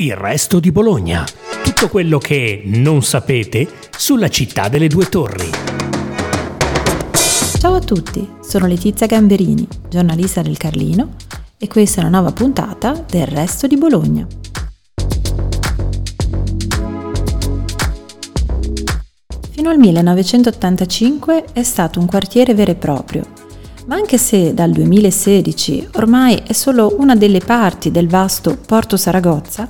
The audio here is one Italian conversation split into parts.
Il resto di Bologna. Tutto quello che non sapete sulla città delle due torri. Ciao a tutti, sono Letizia Gamberini, giornalista del Carlino, e questa è una nuova puntata del resto di Bologna. Fino al 1985 è stato un quartiere vero e proprio, ma anche se dal 2016 ormai è solo una delle parti del vasto Porto Saragozza,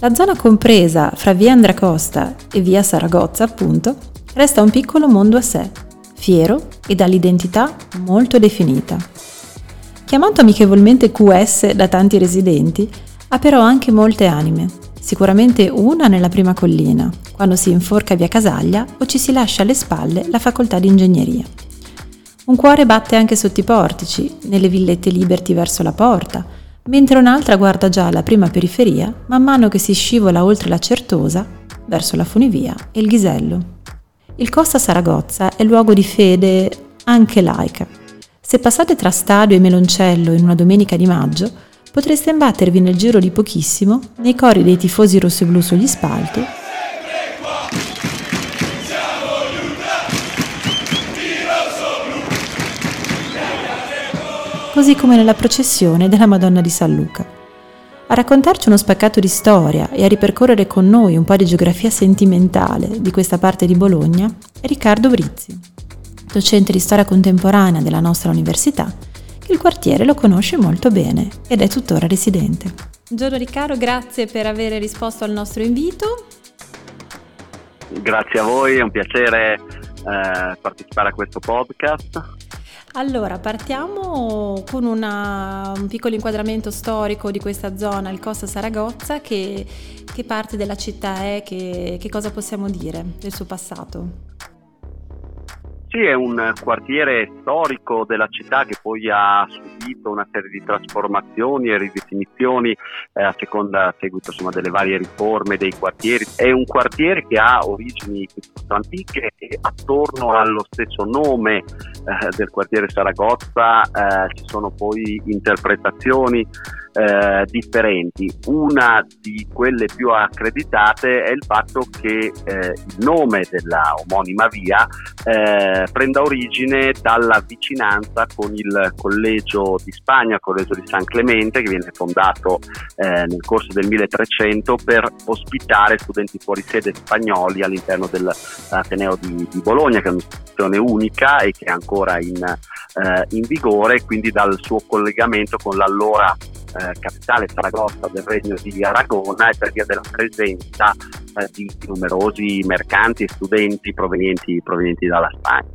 la zona compresa fra via Andrea Costa e via Saragozza, appunto, resta un piccolo mondo a sé, fiero e dall'identità molto definita. Chiamato amichevolmente QS da tanti residenti, ha però anche molte anime. Sicuramente una nella prima collina, quando si inforca via Casaglia o ci si lascia alle spalle la facoltà di ingegneria. Un cuore batte anche sotto i portici, nelle villette liberty verso la porta, mentre un'altra guarda già la prima periferia man mano che si scivola oltre la Certosa verso la funivia e il Ghisello. Il Costa Saragozza è luogo di fede anche laica. Se passate tra stadio e meloncello in una domenica di maggio, potreste imbattervi nel giro di pochissimo nei cori dei tifosi rossi-blu sugli spalti così come nella processione della Madonna di San Luca. A raccontarci uno spaccato di storia e a ripercorrere con noi un po' di geografia sentimentale di questa parte di Bologna è Riccardo Brizzi, docente di storia contemporanea della nostra università, che il quartiere lo conosce molto bene ed è tuttora residente. Buongiorno Riccardo, grazie per aver risposto al nostro invito. Grazie a voi, è un piacere eh, partecipare a questo podcast. Allora, partiamo con una, un piccolo inquadramento storico di questa zona, il Costa Saragozza, che, che parte della città è, che, che cosa possiamo dire del suo passato? Sì, è un quartiere storico della città che poi ha subito una serie di trasformazioni e ridefinizioni eh, a seconda a seguito insomma, delle varie riforme dei quartieri. È un quartiere che ha origini piuttosto antiche e attorno allo stesso nome eh, del quartiere Saragozza eh, ci sono poi interpretazioni eh, differenti. Una di quelle più accreditate è il fatto che eh, il nome della omonima via eh, prenda origine dalla vicinanza con il Collegio di Spagna, il Collegio di San Clemente, che viene fondato eh, nel corso del 1300 per ospitare studenti fuori sede spagnoli all'interno dell'Ateneo di, di Bologna, che è un'istituzione unica e che è ancora in, eh, in vigore, quindi dal suo collegamento con l'allora eh, capitale Saragozza del regno di Aragona e per via della presenza eh, di numerosi mercanti e studenti provenienti, provenienti dalla Spagna.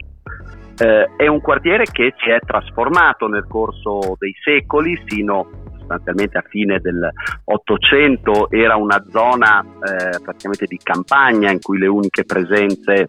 Eh, è un quartiere che si è trasformato nel corso dei secoli fino sostanzialmente a fine del 800 era una zona eh, praticamente di campagna in cui le uniche presenze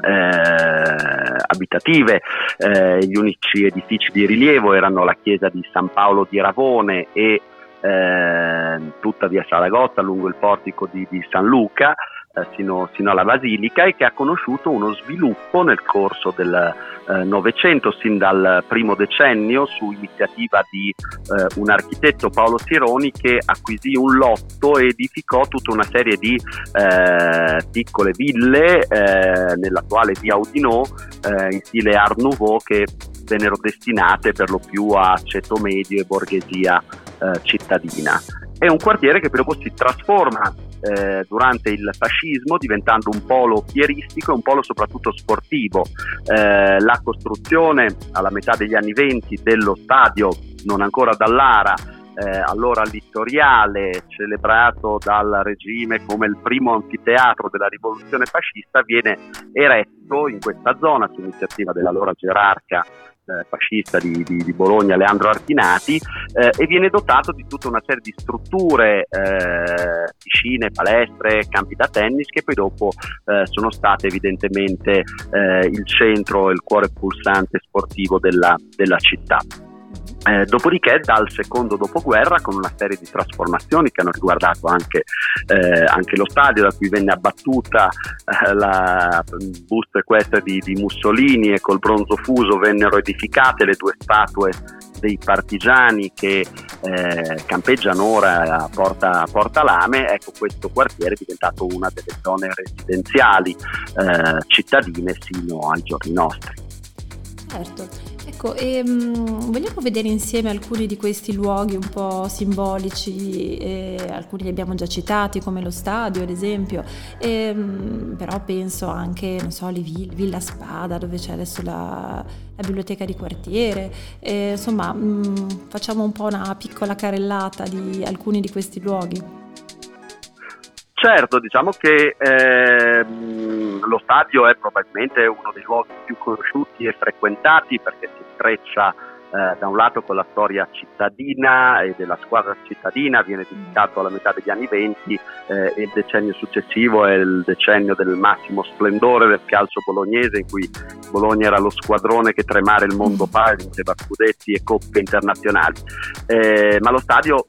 eh, abitative. Eh, gli unici edifici di rilievo erano la chiesa di San Paolo di Ravone e eh, tutta via Saragozza lungo il portico di, di San Luca eh, sino, sino, alla basilica e che ha conosciuto uno sviluppo nel corso del eh, Novecento, sin dal primo decennio, su iniziativa di eh, un architetto Paolo Sironi che acquisì un lotto e edificò tutta una serie di eh, piccole ville eh, nell'attuale via Oudinot in stile Art Nouveau che vennero destinate per lo più a ceto medio e borghesia cittadina. È un quartiere che dopo si trasforma eh, durante il fascismo diventando un polo fieristico e un polo soprattutto sportivo. Eh, la costruzione alla metà degli anni venti dello stadio non ancora dall'Ara eh, allora littoriale, celebrato dal regime come il primo anfiteatro della rivoluzione fascista, viene eretto in questa zona su iniziativa dell'allora gerarca fascista di, di, di, Bologna, Leandro Artinati, eh, e viene dotato di tutta una serie di strutture, eh, piscine, palestre, campi da tennis, che poi dopo eh, sono state evidentemente eh, il centro, il cuore pulsante sportivo della, della città. Eh, dopodiché dal secondo dopoguerra con una serie di trasformazioni che hanno riguardato anche, eh, anche lo stadio da cui venne abbattuta eh, la busta equestre di, di Mussolini e col bronzo fuso vennero edificate le due statue dei partigiani che eh, campeggiano ora a Porta, Porta, Lame, ecco questo quartiere è diventato una delle zone residenziali eh, cittadine sino ai giorni nostri. Certo. Ecco, e, um, vogliamo vedere insieme alcuni di questi luoghi un po' simbolici, eh, alcuni li abbiamo già citati come lo stadio ad esempio, e, um, però penso anche, non so, Villa, Villa Spada dove c'è adesso la, la biblioteca di quartiere, e, insomma um, facciamo un po' una piccola carellata di alcuni di questi luoghi. Certo, diciamo che ehm, lo stadio è probabilmente uno dei luoghi più conosciuti e frequentati perché si intreccia eh, da un lato con la storia cittadina e della squadra cittadina, viene dedicato alla metà degli anni venti eh, e il decennio successivo è il decennio del massimo splendore del calcio bolognese in cui Bologna era lo squadrone che tremare il mondo fa, vinceva scudetti e coppe internazionali. Eh, ma lo stadio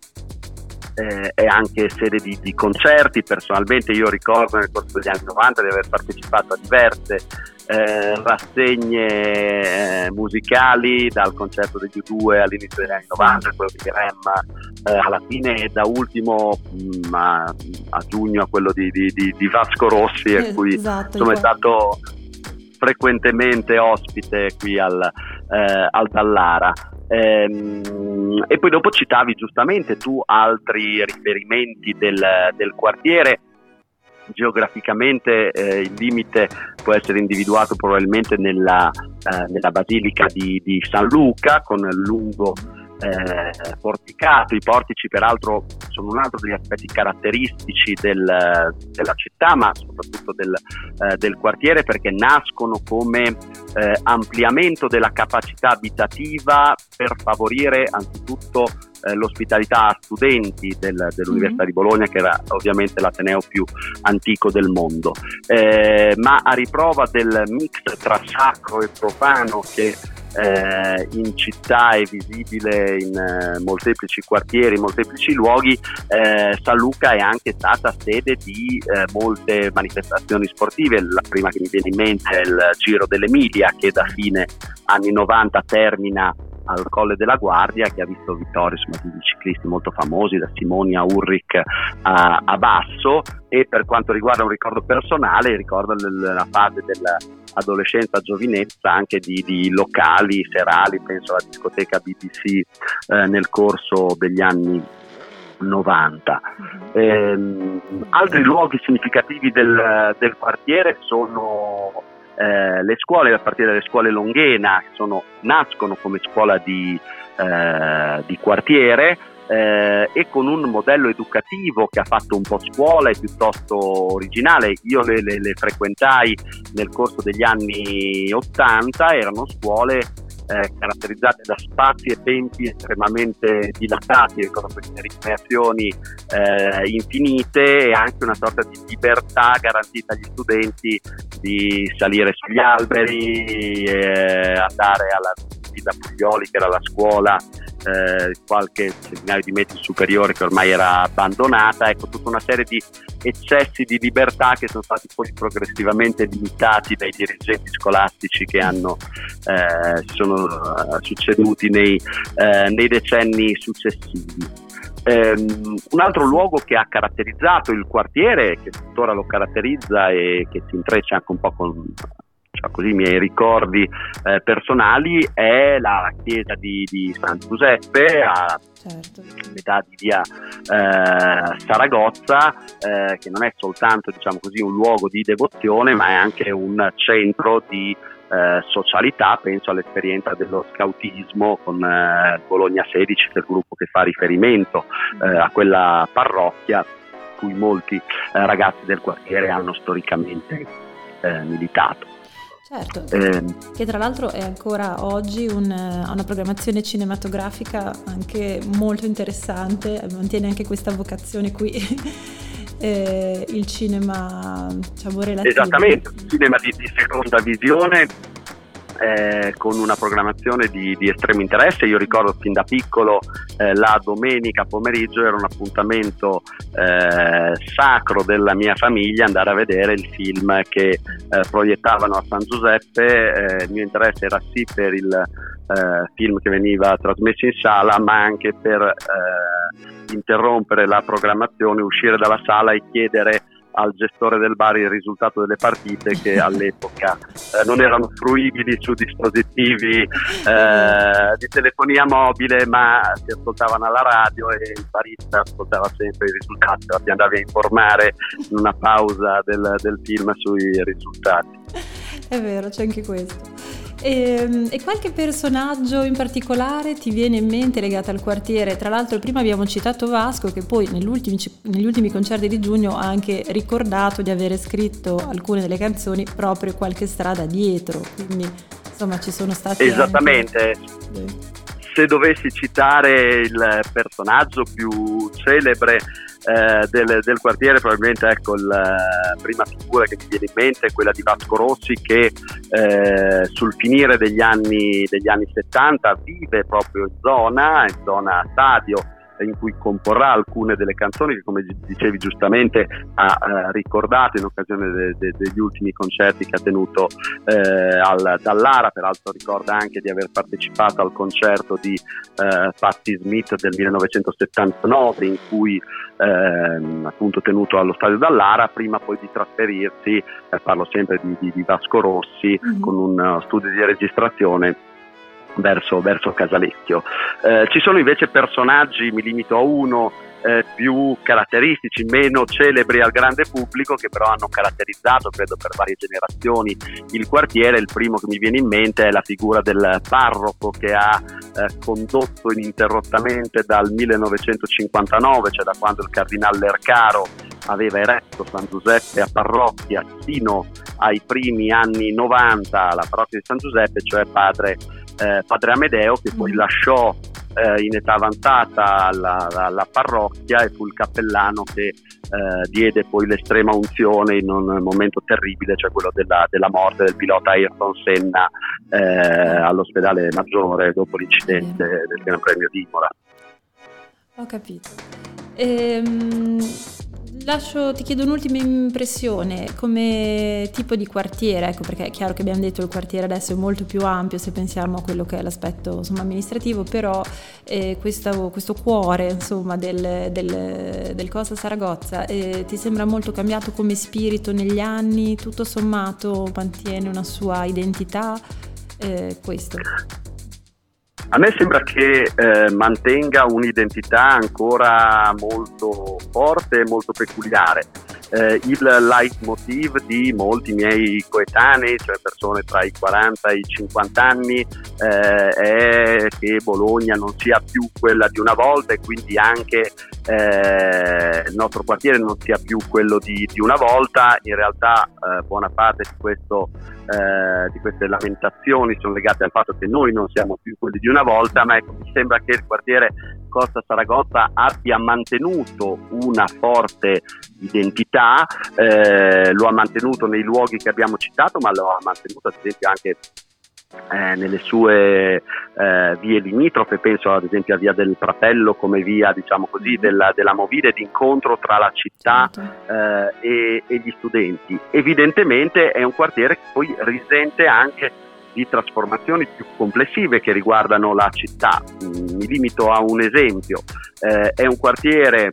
eh, è anche sede di, di, concerti. Personalmente io ricordo nel corso degli anni 90 di aver partecipato a diverse eh, rassegne eh, musicali, dal concerto degli U2 all'inizio degli anni 90, quello di Rem eh, alla fine e da ultimo mh, mm, a, a, giugno a quello di, di, di Vasco Rossi, a cui esatto, insomma, è stato frequentemente ospite qui al, eh, al Dallara. Ehm, e poi dopo citavi giustamente tu altri riferimenti del, del quartiere. Geograficamente eh, il limite può essere individuato probabilmente nella, eh, nella basilica di, di, San Luca con il lungo eh, porticato. I portici peraltro sono un altro degli aspetti caratteristici del, della città, ma soprattutto del, eh, del, quartiere, perché nascono come eh, ampliamento della capacità abitativa per favorire anzitutto eh, l'ospitalità a studenti del, dell'Università mm-hmm. di Bologna, che era ovviamente l'ateneo più antico del mondo. Eh, ma a riprova del mix tra sacro e profano che eh, in città è visibile in eh, molteplici quartieri, in molteplici luoghi, eh, San Luca è anche stata sede di eh, molte manifestazioni sportive. La prima che mi viene in mente è il Giro dell'Emilia che da fine anni 90 termina al Colle della Guardia che ha visto vittorie insomma, di ciclisti molto famosi da Simoni a Ulrich a, a, Basso e per quanto riguarda un ricordo personale ricordo la fase della adolescenza, giovinezza anche di, di locali serali, penso alla discoteca BBC eh, nel corso degli anni 90. Eh, altri luoghi significativi del, del quartiere sono eh, le scuole, a partire dalle scuole Longhena, che sono, nascono come scuola di, eh, di quartiere, eh, e con un modello educativo che ha fatto un po' scuola e piuttosto originale. Io le, le, le frequentai nel corso degli anni 80, erano scuole eh, caratterizzate da spazi e tempi estremamente dilatati, con queste ricreazioni eh, infinite e anche una sorta di libertà garantita agli studenti di salire sugli alberi, eh, andare alla Villa Puglioli che era la scuola eh, qualche seminario di metri superiore che ormai era abbandonata, ecco tutta una serie di eccessi di libertà che sono stati poi progressivamente limitati dai dirigenti scolastici che hanno, eh, sono uh, succeduti nei, uh, nei, decenni successivi. Um, un altro luogo che ha caratterizzato il quartiere, che tuttora lo caratterizza e che si intreccia anche un po' con diciamo così, i miei ricordi eh, personali è la chiesa di, di San Giuseppe a certo. metà di via eh, Saragozza eh, che non è soltanto diciamo così, un luogo di devozione ma è anche un centro di eh, socialità, penso all'esperienza dello scautismo con eh, Bologna 16 che è il gruppo che fa riferimento eh, a quella parrocchia cui molti ragazzi del quartiere hanno storicamente militato. Certo, eh, che tra l'altro è ancora oggi un, una programmazione cinematografica anche molto interessante, mantiene anche questa vocazione qui, eh, il cinema diciamo relativo. Esattamente, il cinema di, di seconda visione eh, con una programmazione di, di, estremo interesse. Io ricordo fin da piccolo eh, la domenica pomeriggio era un appuntamento eh, sacro della mia famiglia andare a vedere il film che eh, proiettavano a San Giuseppe. Eh, il mio interesse era sì per il eh, film che veniva trasmesso in sala, ma anche per interrompere la programmazione, uscire dalla sala e chiedere al gestore del bar il risultato delle partite che all'epoca eh, non erano fruibili su dispositivi eh, di telefonia mobile ma si ascoltavano alla radio e il barista ascoltava sempre i risultati, ti andavi a informare in una pausa del, del film sui risultati. È vero, c'è anche questo. E, ehm, e, qualche personaggio in particolare ti viene in mente legato al quartiere? Tra l'altro prima abbiamo citato Vasco che poi negli ultimi, negli ultimi concerti di giugno ha anche ricordato di avere scritto alcune delle canzoni proprio qualche strada dietro, quindi insomma ci sono stati... Esattamente. Anche... Se dovessi citare il personaggio più celebre eh, del, del, quartiere probabilmente ecco la prima figura che mi viene in mente è quella di Vasco Rossi che eh, sul finire degli anni, degli anni 70 vive proprio in zona, in zona stadio in cui comporrà alcune delle canzoni che come dicevi giustamente ha eh, ricordato in occasione de, de, degli ultimi concerti che ha tenuto eh, al, dall'Ara, peraltro ricorda anche di aver partecipato al concerto di eh, Patti Smith del 1979 in cui ehm, appunto tenuto allo stadio dall'Ara prima poi di trasferirsi, eh, parlo sempre di, di, di Vasco Rossi, mm-hmm. con un uh, studio di registrazione verso, verso Casalecchio. Eh, ci sono invece personaggi, mi limito a uno, eh, più caratteristici, meno celebri al grande pubblico, che però hanno caratterizzato, credo, per varie generazioni il quartiere. Il primo che mi viene in mente è la figura del parroco che ha eh, condotto ininterrottamente dal 1959, cioè da quando il cardinale Lercaro aveva eretto San Giuseppe a parrocchia fino ai primi anni 90 la parrocchia di San Giuseppe, cioè padre eh, padre Amedeo che poi mm. lasciò eh, in età avanzata la, la, la, parrocchia e fu il cappellano che eh, diede poi l'estrema unzione in un momento terribile, cioè quello della, della morte del pilota Ayrton Senna eh, all'ospedale maggiore dopo l'incidente del Gran Premio di Imola. Ho capito. Ehm lascio, ti chiedo un'ultima impressione come tipo di quartiere, ecco perché è chiaro che abbiamo detto il quartiere adesso è molto più ampio se pensiamo a quello che è l'aspetto insomma, amministrativo, però eh, questo, questo, cuore insomma, del, del, del, Costa Saragozza eh, ti sembra molto cambiato come spirito negli anni, tutto sommato mantiene una sua identità, eh, questo. A me sembra che eh, mantenga un'identità ancora molto forte e molto peculiare. Eh, il leitmotiv di molti miei coetanei, cioè persone tra i 40 e i 50 anni, eh, è che Bologna non sia più quella di una volta e quindi anche eh, il nostro quartiere non sia più quello di, di una volta. In realtà eh, buona parte di questo eh, di queste lamentazioni sono legate al fatto che noi non siamo più quelli di una volta, ma ecco, mi sembra che il quartiere Costa Saragozza abbia mantenuto una forte identità, eh, lo ha mantenuto nei luoghi che abbiamo citato, ma lo ha mantenuto ad esempio anche eh, nelle sue eh, vie limitrofe, penso ad esempio a Via del Fratello come via diciamo così, mm-hmm. della, della movida di incontro tra la città certo. eh, e, e, gli studenti. Evidentemente è un quartiere che poi risente anche di trasformazioni più complessive che riguardano la città. Mm, mi limito a un esempio, eh, è un quartiere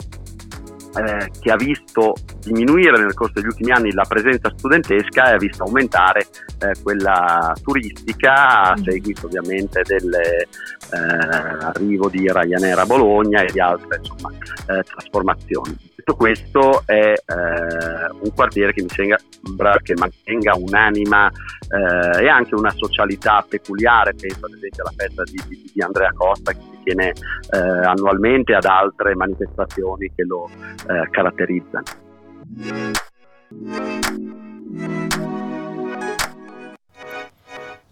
eh, che ha visto diminuire nel corso degli ultimi anni la presenza studentesca e ha visto aumentare eh, quella turistica a mm. seguito ovviamente dell'arrivo eh, di Ryanair a Bologna e di altre insomma, eh, trasformazioni. Detto questo è eh, un quartiere che mi sembra che mantenga un'anima eh, e anche una socialità peculiare, penso ad esempio alla festa di, di, di Andrea Costa che si tiene annualmente ad altre manifestazioni che lo caratterizzano.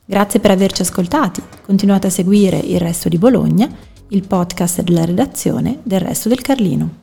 Grazie per averci ascoltati. Continuate a seguire Il Resto di Bologna, il podcast della redazione del Resto del Carlino.